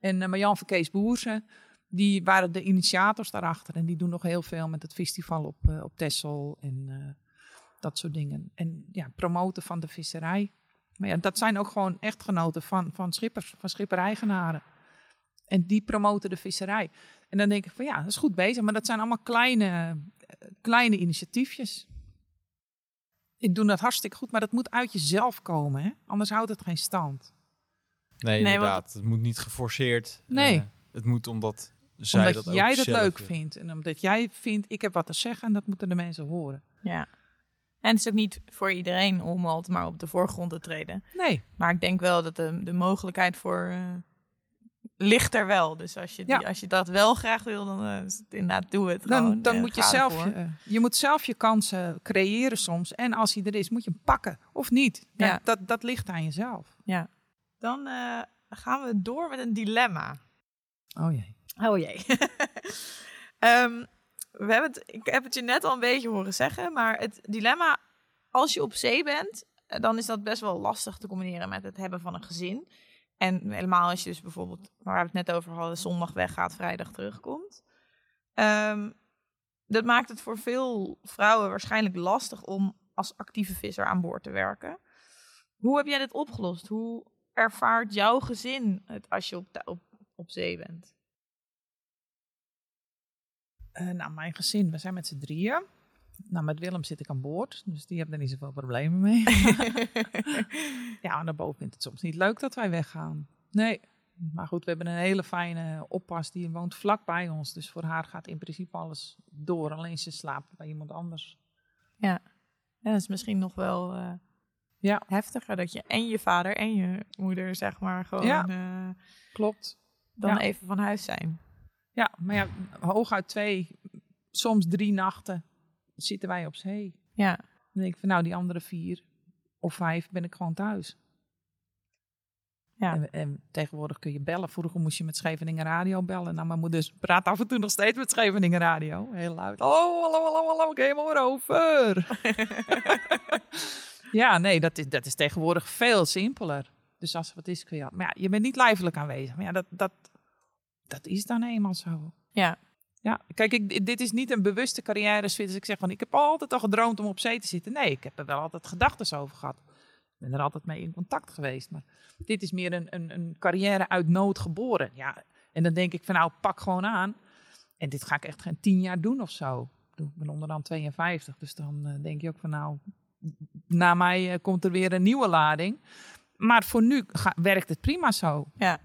en eh, Marjan van Kees Boerse. Die waren de initiators daarachter en die doen nog heel veel met het festival op, eh, op Tessel en dat soort dingen. En ja, promoten van de visserij. Maar ja, dat zijn ook gewoon echtgenoten van, van schippers, van schippereigenaren. En die promoten de visserij. En dan denk ik van ja, dat is goed bezig. Maar dat zijn allemaal kleine, kleine initiatiefjes. Ik doe dat hartstikke goed, maar dat moet uit jezelf komen. Hè? Anders houdt het geen stand. Nee, Nee, inderdaad. Het moet niet geforceerd. Nee. eh, het moet omdat zij omdat dat ook jij dat leuk vindt. En omdat jij vindt, ik heb wat te zeggen en dat moeten de mensen horen. Ja. En het is ook niet voor iedereen om altijd maar op de voorgrond te treden. Nee. Maar ik denk wel dat de, de mogelijkheid voor eh, ligt er wel. Dus als je, die, Ja. als je dat wel graag wil, dan eh, is het inderdaad doe het Dan, gewoon. dan eh, moet je zelf, ervoor. je, moet zelf je kansen creëren soms. En als hij er is, moet je hem pakken. Of niet. Ja, Ja. Dat, dat ligt aan jezelf. Ja. Dan eh, gaan we door met een dilemma. Oh jee. Oh jee. *laughs* Ehm, we hebben het, ik heb het je net al een beetje horen zeggen, maar het dilemma, als je op zee bent, eh, dan is dat best wel lastig te combineren met het hebben van een gezin. En helemaal als je dus bijvoorbeeld, waar we het net over hadden, zondag weggaat, vrijdag terugkomt. Ehm, dat maakt het voor veel vrouwen waarschijnlijk lastig om als actieve visser aan boord te werken. Hoe heb jij dit opgelost? Hoe ervaart jouw gezin het als je op, op, op zee bent? Eh, nou, mijn gezin, we zijn met z'n drieën. Nou, met Willem zit ik aan boord, dus die heeft er niet zoveel problemen mee. *laughs* ja, en daarboven vindt het soms niet leuk dat wij weggaan. Nee, maar goed, we hebben een hele fijne oppas, die woont vlak bij ons. Dus voor haar gaat in principe alles door, alleen ze slaapt bij iemand anders. Ja, ja dat is misschien nog wel eh, ja. heftiger dat je en je vader en je moeder, zeg maar, gewoon Ja, eh, klopt. dan Ja. even van huis zijn. Ja, maar ja, hooguit twee, soms drie nachten zitten wij op zee. Ja. Dan denk ik van nou, die andere vier of vijf ben ik gewoon thuis. Ja. En, en tegenwoordig kun je bellen. Vroeger moest je met Scheveningen Radio bellen. Nou, mijn moeder praat af en toe nog steeds met Scheveningen Radio. Heel luid. Hallo, hallo, hallo, hallo, game over. *laughs* ja, nee, dat is, dat is tegenwoordig veel simpeler. Dus als er wat is, kun je... Maar ja, je bent niet lijfelijk aanwezig. Maar ja, dat, dat, dat is dan eenmaal zo. Ja. Ja, kijk, ik, dit is niet een bewuste carrière switch. Ik zeg van, ik heb altijd al gedroomd om op zee te zitten. Nee, ik heb er wel altijd gedachten over gehad. Ik ben er altijd mee in contact geweest. Maar dit is meer een, een, een carrière uit nood geboren. Ja, en dan denk ik van, nou, pak gewoon aan. En dit ga ik echt geen tien jaar doen of zo. Ik ben onderhand 52, dus dan eh, denk je ook van, nou, na mij eh, komt er weer een nieuwe lading. Maar voor nu werkt het prima zo. Ja.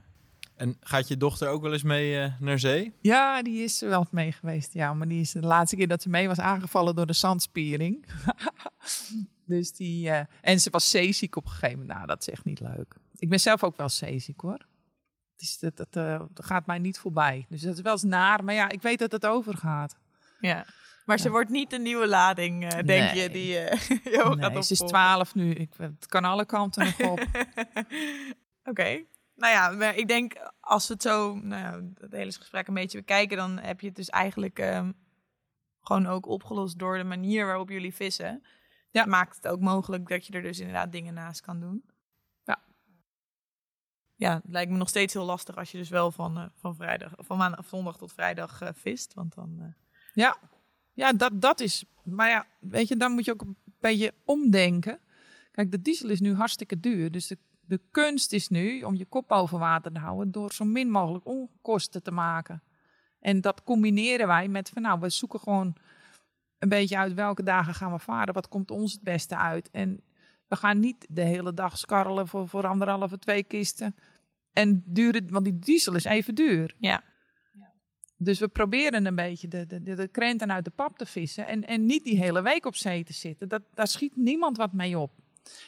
En gaat je dochter ook wel eens mee eh, naar zee? Ja, die is er wel mee geweest. Ja, maar die is de laatste keer dat ze mee was aangevallen door de zandspiering. *laughs* dus die, eh, en ze was zeeziek op een gegeven moment. Nou, dat is echt niet leuk. Ik ben zelf ook wel zeeziek hoor. Het is, dat, dat, eh, dat gaat mij niet voorbij. Dus dat is wel eens naar. Maar ja, ik weet dat het overgaat. Ja. Maar ze wordt niet de nieuwe lading, eh, denk Nee. je, die eh *laughs* gaat Nee, ze is. 12 nu. Ik, het kan alle kanten nog op. *laughs* Oké. Nou ja, maar ik denk als we het zo, nou ja, het hele gesprek een beetje bekijken, dan heb je het dus eigenlijk ehm, gewoon ook opgelost door de manier waarop jullie vissen. Ja. Maakt het ook mogelijk dat je er dus inderdaad dingen naast kan doen. Ja. Ja, het lijkt me nog steeds heel lastig als je dus wel van, eh, van, vrijdag, van maandag zondag tot vrijdag eh, vist. Want dan. eh, Ja, ja dat, dat is. Maar ja, weet je, dan moet je ook een beetje omdenken. Kijk, de diesel is nu hartstikke duur. Dus de, de kunst is nu om je kop boven water te houden door zo min mogelijk onkosten te maken. En dat combineren wij met van nou, we zoeken gewoon een beetje uit welke dagen gaan we varen. Wat komt ons het beste uit? En we gaan niet de hele dag skarrelen voor, voor anderhalve, twee kisten. En duren, want die diesel is even duur. Ja. Dus we proberen een beetje de, de, de, de krenten uit de pap te vissen. En, en niet die hele week op zee te zitten. Dat, daar schiet niemand wat mee op.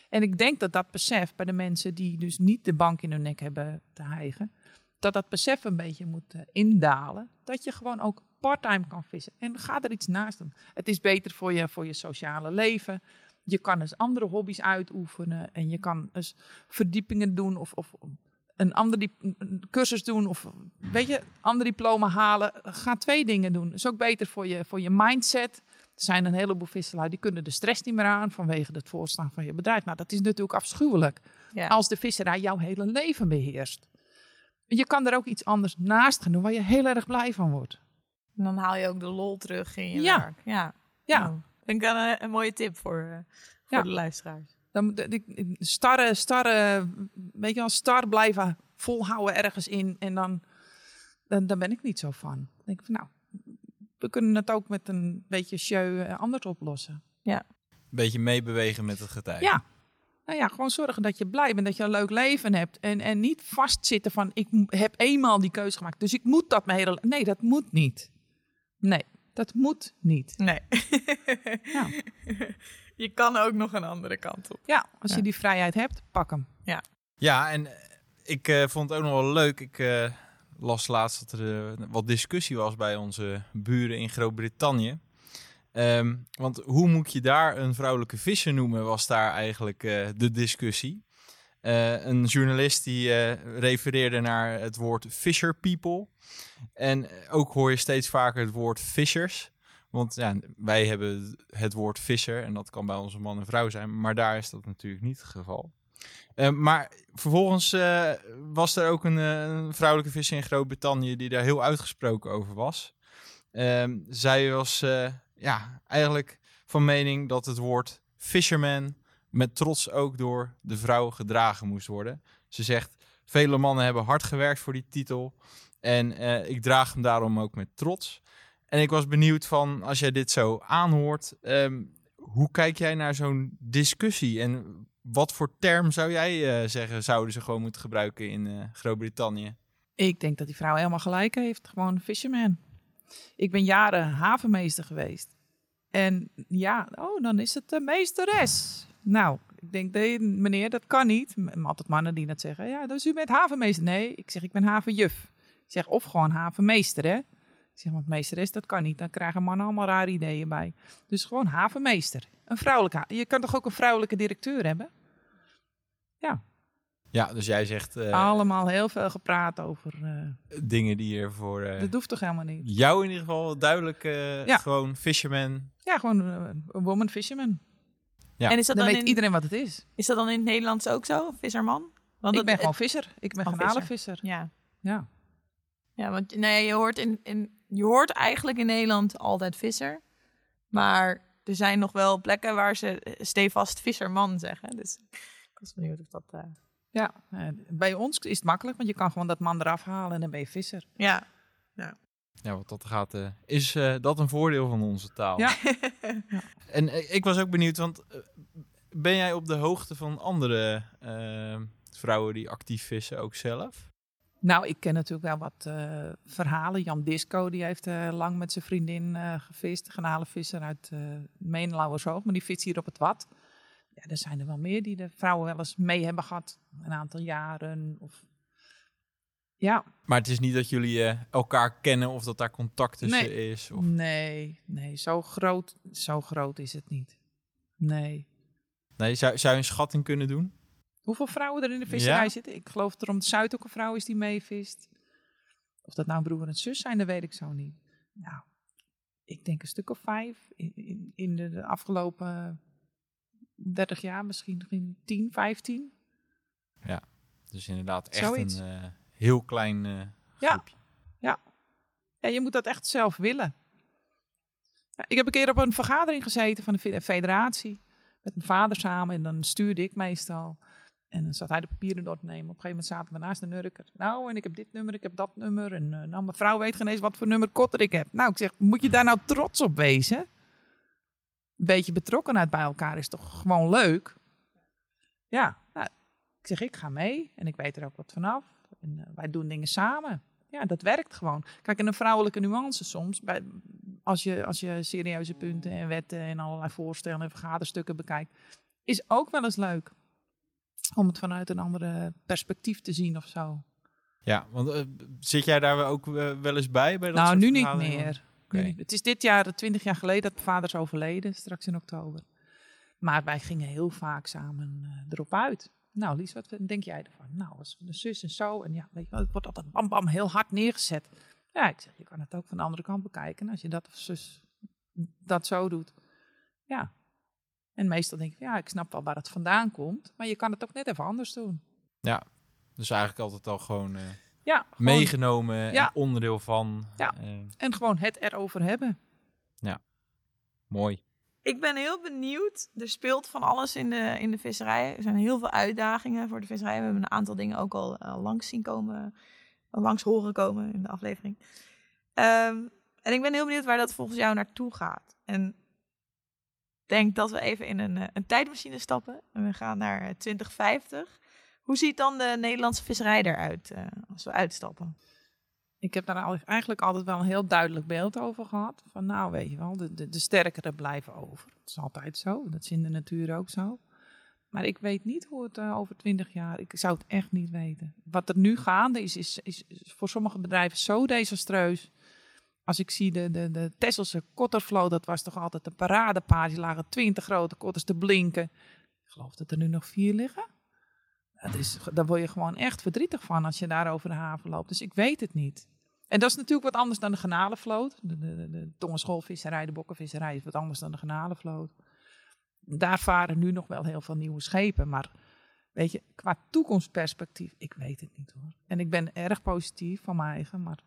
En ik denk dat dat besef bij de mensen die dus niet de bank in hun nek hebben te hijgen. Dat dat besef een beetje moet eh, indalen. Dat je gewoon ook parttime kan vissen. En ga er iets naast doen. Het is beter voor je, voor je sociale leven. Je kan eens andere hobby's uitoefenen. En je kan eens verdiepingen doen. Of, of een andere cursus doen. Of weet je, ander diploma halen. Ga twee dingen doen. is ook beter voor je, voor je mindset. Er zijn een heleboel visselaars die kunnen de stress niet meer aan vanwege het voorstaan van je bedrijf. Nou, dat is natuurlijk afschuwelijk. Ja. Als de visserij jouw hele leven beheerst. Je kan er ook iets anders naast gaan doen waar je heel erg blij van wordt. En dan haal je ook de lol terug in je Ja. werk. Ja. Ja. Nou, vind ik een, een mooie tip voor, eh, voor Ja. de luisteraars. Dan moet ik- ik- starre, starre, weet je wel, star blijven volhouden ergens in. En dan, dan, dan ben ik niet zo van. Dan denk ik van, nou, we kunnen het ook met een beetje show eh, anders oplossen. Ja. Een beetje meebewegen met het getij. Ja. Nou ja, gewoon zorgen dat je blij bent, dat je een leuk leven hebt. En, en niet vastzitten van, ik heb eenmaal die keuze gemaakt, dus ik moet dat mijn hele... Nee, dat moet niet. Nee, dat moet niet. Nee. *laughs* Ja. *laughs* Je kan ook nog een andere kant op. Ja, als je die vrijheid hebt, pak hem. Ja. Ja, en eh, ik eh, vond het ook nog wel leuk. Ik eh, las laatst dat er eh, wat discussie was bij onze buren in Groot-Brittannië. Ehm, want hoe moet je daar een vrouwelijke visser noemen, was daar eigenlijk eh, de discussie. Eh, een journalist die refereerde naar het woord fisher people. En ook hoor je steeds vaker het woord fishers. Want ja, wij hebben het woord visser en dat kan bij onze man en vrouw zijn. Maar daar is dat natuurlijk niet het geval. Eh, maar vervolgens eh, was er ook een, eh, vrouwelijke visser in Groot-Brittannië die daar heel uitgesproken over was. Ehm, zij was ja, eigenlijk van mening dat het woord fisherman met trots ook door de vrouw gedragen moest worden. Ze zegt, vele mannen hebben hard gewerkt voor die titel en ik draag hem daarom ook met trots. En ik was benieuwd van, als jij dit zo aanhoort, ehm, hoe kijk jij naar zo'n discussie? En wat voor term zou jij eh, zeggen, zouden ze gewoon moeten gebruiken in eh, Groot-Brittannië? Ik denk dat die vrouw helemaal gelijk heeft. Gewoon fisherman. Ik ben jaren havenmeester geweest. En ja, oh, dan is het de meesteres. Nou, ik denk, nee, meneer, dat kan niet. Altijd mannen die dat zeggen. Ja, dus u bent havenmeester. Nee, ik zeg, ik ben havenjuf. Ik zeg, of gewoon havenmeester, hè. Ik zeg, want meesteres, dat kan niet. Dan krijgen mannen allemaal rare ideeën bij. Dus gewoon havenmeester. Een vrouwelijke. Je kan toch ook een vrouwelijke directeur hebben? Ja, Ja, dus jij zegt eh, allemaal heel veel gepraat over. eh, dingen die er voor eh, dat hoeft toch helemaal niet? jou in ieder geval duidelijk eh, Ja. gewoon fisherman. Ja, gewoon een woman fisherman. Ja. En is dat dan dan weet in- iedereen wat het is. Is dat dan in het Nederlands ook zo, visserman? Want ik dat- ben het- gewoon visser. Ik ben Gewoon garnalenvisser. Ja. Ja. Ja, want nee, je hoort, in, in, je hoort eigenlijk in Nederland altijd visser. Maar er zijn nog wel plekken waar ze stevast visserman zeggen. Dus ik was benieuwd of dat... eh, Ja, eh, bij ons is het makkelijk, want je kan gewoon dat man eraf halen en dan ben je visser. Ja. ja. Ja, wat dat gaat, eh, is eh, dat een voordeel van onze taal. Ja. *laughs* En ik was ook benieuwd, want ben jij op de hoogte van andere vrouwen die actief vissen ook zelf? Nou, ik ken natuurlijk wel wat eh, verhalen. Jan Disco, die heeft eh, lang met zijn vriendin eh gevist. Garnalenvisser uit uh, Meenlauwershoog, maar die vist hier op het Wat. Ja, er zijn er wel meer die de vrouwen wel eens mee hebben gehad. Een aantal jaren. Of... Ja, Maar het is niet dat jullie eh, elkaar kennen of dat daar contact tussen nee. is? Of... nee, nee, zo groot, zo groot is het niet. Nee. Nee, zou, zou je een schatting kunnen doen? Hoeveel vrouwen er in de visserij Ja. zitten? Ik geloof dat er om het Zuid ook een vrouw is die meevist. Of dat nou een broer en zus zijn, dat weet ik zo niet. Nou, ik denk een stuk of vijf in, in, in de, de afgelopen 30 jaar, misschien, misschien 10, 15. Ja, dus inderdaad echt Zoiets. een eh, heel klein eh, Ja. ja. Ja, je moet dat echt zelf willen. Ik heb een keer op een vergadering gezeten van de fe- federatie. Met mijn vader samen. En dan stuurde ik meestal. En dan zat hij de papieren door te nemen. Op een gegeven moment zaten we naast de nurker. Nou, en ik heb dit nummer, ik heb dat nummer. En eh, nou, mijn vrouw weet geen eens wat voor nummer kotter ik heb. Nou, ik zeg, moet je daar nou trots op wezen? Een beetje betrokkenheid bij elkaar is toch gewoon leuk? Ja, nou, ik zeg, ik ga mee. En ik weet er ook wat vanaf. En eh, wij doen dingen samen. Ja, dat werkt gewoon. Kijk, en een vrouwelijke nuance soms, bij, als, je, als je serieuze punten en wetten en allerlei voorstellen en vergaderstukken bekijkt, is ook wel eens leuk. Om het vanuit een andere perspectief te zien of zo. Ja, want eh, zit jij daar ook eh, wel eens bij? bij dat nou, nu niet meer. Niet. Het is dit jaar, twintig jaar geleden, dat mijn vader is overleden, straks in oktober. Maar wij gingen heel vaak samen eh, erop uit. Nou, Lies, wat denk jij ervan? Nou, als een zus en zo. En ja, weet je wel, het wordt altijd bam bam heel hard neergezet. Ja, ik zeg, je kan het ook van de andere kant bekijken. Als je dat of zus dat zo doet. Ja. En meestal denk ik, ja, ik snap wel waar het vandaan komt. Maar je kan het ook net even anders doen. Ja, dus eigenlijk altijd al gewoon, eh, Ja, gewoon- meegenomen Ja. en onderdeel van. Ja. eh, En gewoon het erover hebben. ja, mooi. Ik ben heel benieuwd. Er speelt van alles in de, in de visserij. Er zijn heel veel uitdagingen voor de visserij. We hebben een aantal dingen ook al eh, langs zien komen. al langs horen komen in de aflevering. Ehm, en ik ben heel benieuwd waar dat volgens jou naartoe gaat. En denk dat we even in een, eh, een tijdmachine stappen. En we gaan naar eh, 2050. Hoe ziet dan de Nederlandse visserij eruit eh, als we uitstappen? Ik heb daar eigenlijk altijd wel een heel duidelijk beeld over gehad. Van nou, weet je wel, de, de, sterkere blijven over. Dat is altijd zo. Dat is in de natuur ook zo. Maar ik weet niet hoe het eh, over twintig jaar... Ik zou het echt niet weten. Wat er nu gaande is, is, is, voor sommige bedrijven zo desastreus. Als ik zie de, de, de Tesselse kottervloot, dat was toch altijd een paradepaard. Die lagen twintig grote kotters te blinken. Ik geloof dat er nu nog vier liggen. Dat is, daar word je gewoon echt verdrietig van als je daar over de haven loopt. Dus ik weet het niet. En dat is natuurlijk wat anders dan de genalenvloot. De, de, de, tongenschoolvisserij, de bokkenvisserij is wat anders dan de genalenvloot. Daar varen nu nog wel heel veel nieuwe schepen. Maar weet je, qua toekomstperspectief, ik weet het niet hoor. En ik ben erg positief van mijn eigen, maar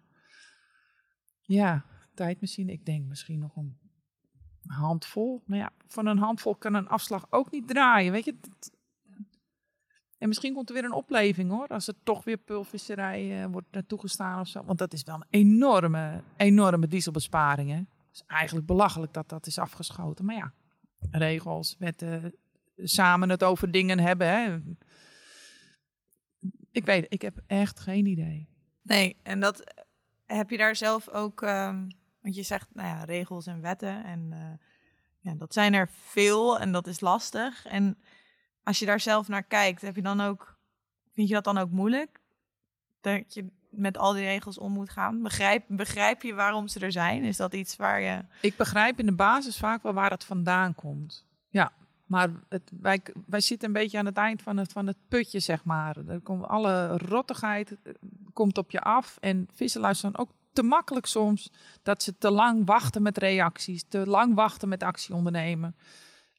ja, tijdmachine, ik denk misschien nog een handvol. Maar ja, van een handvol kan een afslag ook niet draaien, weet je. En misschien komt er weer een opleving hoor, als er toch weer pulvisserij eh, wordt uh, toegestaan of zo. Want dat is wel een enorme, enorme dieselbesparing. Het is eigenlijk belachelijk dat dat is afgeschoten. Maar ja, regels, wetten, samen het over dingen hebben. Hè? Ik weet, ik heb echt geen idee. Nee, en dat eh, heb je daar zelf ook, ehm, want je zegt, nou ja, regels en wetten en eh, ja, dat zijn er veel en dat is lastig. En als je daar zelf naar kijkt, heb je dan ook, vind je dat dan ook moeilijk? Dat je met al die regels om moet gaan? Begrijp, begrijp je waarom ze er zijn? Is dat iets waar je... Ik begrijp in de basis vaak wel waar het vandaan komt. Ja, maar het, wij, wij zitten een beetje aan het eind van het, van het putje, zeg maar. Er komt, alle rottigheid eh, komt op je af. En visserlui zijn ook te makkelijk soms dat ze te lang wachten met reacties, te lang wachten met actie ondernemen.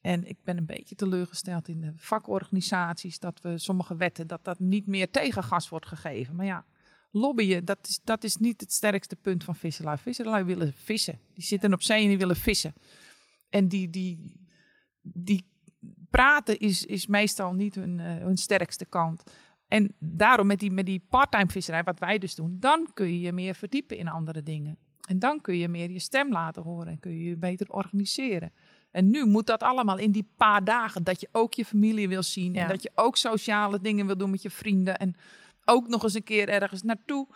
En ik ben een beetje teleurgesteld in de vakorganisaties dat we sommige wetten, dat dat niet meer tegengas wordt gegeven. Maar ja, lobbyen, dat is, dat is niet het sterkste punt van visserlui. Visserlui willen vissen. Die zitten op zee en die willen vissen. En die, die, die praten is, is meestal niet hun, uh, hun sterkste kant. En daarom met die, met die parttime visserij, wat wij dus doen, dan kun je je meer verdiepen in andere dingen. En dan kun je meer je stem laten horen en kun je je beter organiseren. En nu moet dat allemaal in die paar dagen. Dat je ook je familie wil zien. Ja. En dat je ook sociale dingen wil doen met je vrienden. En ook nog eens een keer ergens naartoe.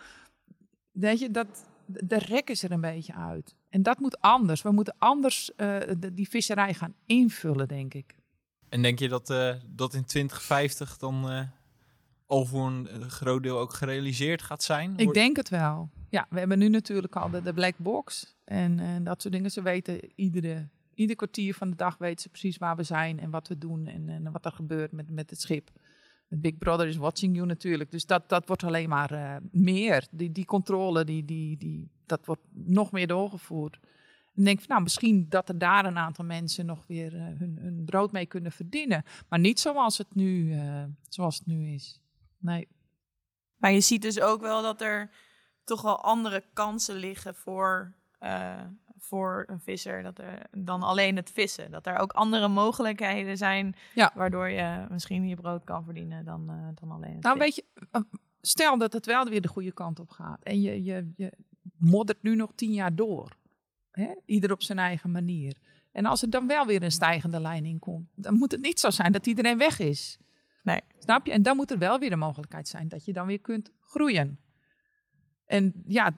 Weet je, dat, de rek is er een beetje uit. En dat moet anders. We moeten anders uh, de, die visserij gaan invullen, denk ik. En denk je dat, uh, dat in 2050 dan uh, al voor een groot deel ook gerealiseerd gaat zijn? Ik denk het wel. Ja, we hebben nu natuurlijk al de, de black box. En, en dat soort dingen. Ze weten iedere ieder kwartier van de dag weten ze precies waar we zijn en wat we doen en, en wat er gebeurt met, met het schip. Big Brother is watching you natuurlijk. Dus dat, dat wordt alleen maar uh, meer. Die, die controle, die, die, die, dat wordt nog meer doorgevoerd. En denk van, nou, misschien dat er daar een aantal mensen nog weer uh, hun, brood mee kunnen verdienen. Maar niet zoals het nu, uh, zoals het nu is. Nee. Maar je ziet dus ook wel dat er toch wel andere kansen liggen voor voor een visser dat er, dan alleen het vissen. Dat er ook andere mogelijkheden zijn ja. waardoor je misschien je brood kan verdienen dan, uh, dan alleen het Nou, weet je, stel dat het wel weer de goede kant op gaat en je, je, je moddert nu nog tien jaar door. Hè? Ieder op zijn eigen manier. En als er dan wel weer een stijgende lijn in komt, dan moet het niet zo zijn dat iedereen weg is. Nee. Snap je? En dan moet er wel weer de mogelijkheid zijn dat je dan weer kunt groeien. En ja,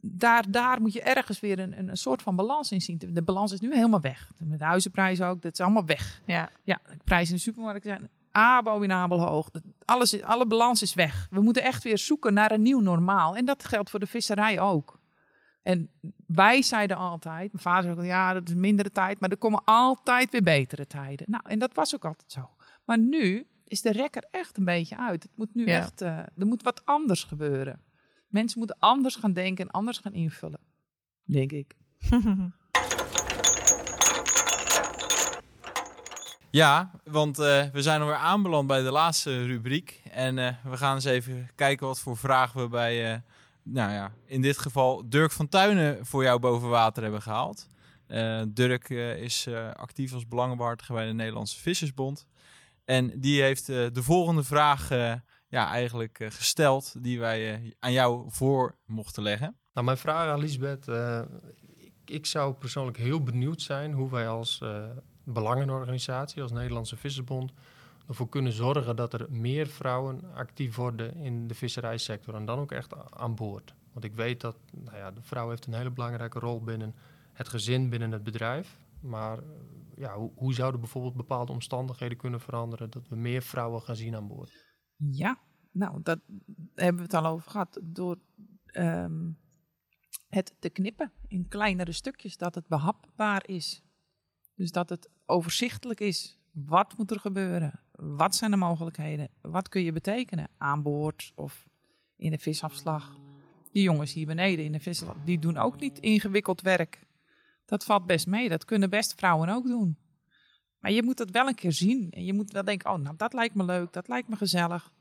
daar, daar moet je ergens weer een, een, een, soort van balans in zien. De balans is nu helemaal weg. Met de huizenprijzen ook, dat is allemaal weg. Ja, ja de prijzen in de supermarkt zijn abominabel hoog. Alles alle balans is weg. We moeten echt weer zoeken naar een nieuw normaal. En dat geldt voor de visserij ook. En wij zeiden altijd, mijn vader zei ook, ja, dat is mindere tijd, maar er komen altijd weer betere tijden. Nou, en dat was ook altijd zo. Maar nu is de rekker echt een beetje uit. Het moet nu Ja. echt, eh, er moet wat anders gebeuren. Mensen moeten anders gaan denken en anders gaan invullen. Denk ik. *laughs* Ja, want eh, we zijn alweer aanbeland bij de laatste rubriek. En eh, we gaan eens even kijken wat voor vragen we bij, eh, nou ja, in dit geval Dirk van Tuinen voor jou boven water hebben gehaald. Eh, Dirk is actief als belangenbehartiger bij de Nederlandse Vissersbond. En die heeft de volgende vraag ja, eigenlijk eh, gesteld die wij eh, aan jou voor mochten leggen. Nou, mijn vraag aan Lisbeth. eh, ik, ik zou persoonlijk heel benieuwd zijn hoe wij als belangenorganisatie als Nederlandse Vissersbond ervoor kunnen zorgen dat er meer vrouwen actief worden in de visserijsector en dan ook echt aan boord. Want ik weet dat nou ja, de vrouw heeft een hele belangrijke rol binnen het gezin, binnen het bedrijf. Maar ja, hoe, hoe zouden bijvoorbeeld bepaalde omstandigheden kunnen veranderen dat we meer vrouwen gaan zien aan boord? Ja, nou, dat hebben we het al over gehad. Door ehm, het te knippen in kleinere stukjes, dat het behapbaar is. Dus dat het overzichtelijk is. Wat moet er gebeuren? Wat zijn de mogelijkheden? Wat kun je betekenen aan boord of in de visafslag? Die jongens hier beneden in de visafslag, die doen ook niet ingewikkeld werk. Dat valt best mee. Dat kunnen best vrouwen ook doen. Maar je moet het wel een keer zien. En je moet wel denken, oh, nou, dat lijkt me leuk, dat lijkt me gezellig.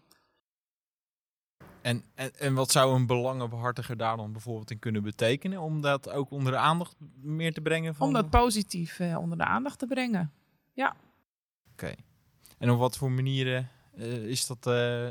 En, en, en wat zou een belangenbehartiger daar dan bijvoorbeeld in kunnen betekenen? Om dat ook onder de aandacht meer te brengen? Van... Om dat positief eh, onder de aandacht te brengen. Ja. Oké. En op wat voor manieren uh, is dat uh,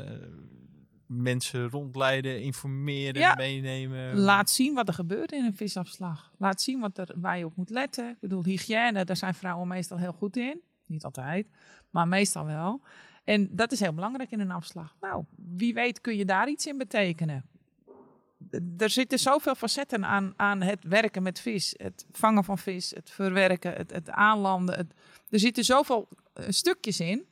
mensen rondleiden, informeren, Ja. meenemen? Laat zien wat er gebeurt in een visafslag. Laat zien wat er, waar je op moet letten. Ik bedoel, hygiëne, daar zijn vrouwen meestal heel goed in. Niet altijd, maar meestal wel. En dat is heel belangrijk in een afslag. Nou, wie weet kun je daar iets in betekenen. Er zitten zoveel facetten aan, aan het werken met vis. Het vangen van vis, het verwerken, het, het aanlanden. Het, er zitten zoveel eh, stukjes in.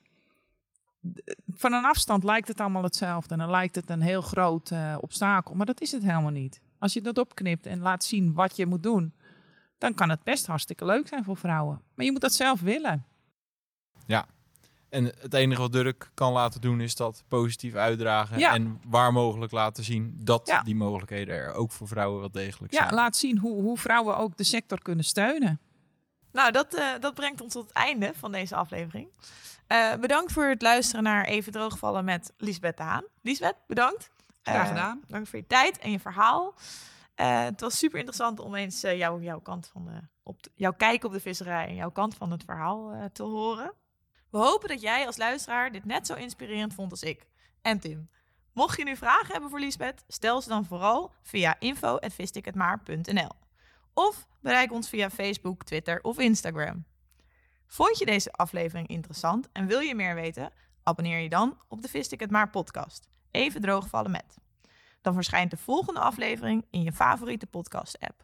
Van een afstand lijkt het allemaal hetzelfde. En dan lijkt het een heel groot eh, obstakel. Maar dat is het helemaal niet. Als je dat opknipt en laat zien wat je moet doen, dan kan het best hartstikke leuk zijn voor vrouwen. Maar je moet dat zelf willen. Ja. En het enige wat Dirk kan laten doen is dat positief uitdragen. Ja. En waar mogelijk laten zien dat Ja. die mogelijkheden er ook voor vrouwen wel degelijk Ja, zijn. laat zien hoe, hoe vrouwen ook de sector kunnen steunen. Nou, dat, eh, dat brengt ons tot het einde van deze aflevering. Eh, bedankt voor het luisteren naar Even Droogvallen met Lisbeth de Haan. Lisbeth, bedankt. Graag Eh, gedaan. Dank voor je tijd en je verhaal. Het was super interessant om eens jouw, jouw kant van de, op de- jouw kijk op de visserij en jouw kant van het verhaal te horen. We hopen dat jij als luisteraar dit net zo inspirerend vond als ik en Tim. Mocht je nu vragen hebben voor Lisbeth, stel ze dan vooral via info.visticketmaar.nl of bereik ons via Facebook, Twitter of Instagram. Vond je deze aflevering interessant en wil je meer weten? Abonneer je dan op de Vist ik het maar podcast. Even droogvallen met. Dan verschijnt de volgende aflevering in je favoriete podcast app.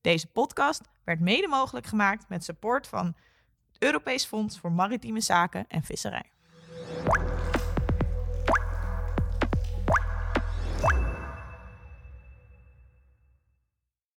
Deze podcast werd mede mogelijk gemaakt met support van het Europees Fonds voor Maritieme Zaken en Visserij.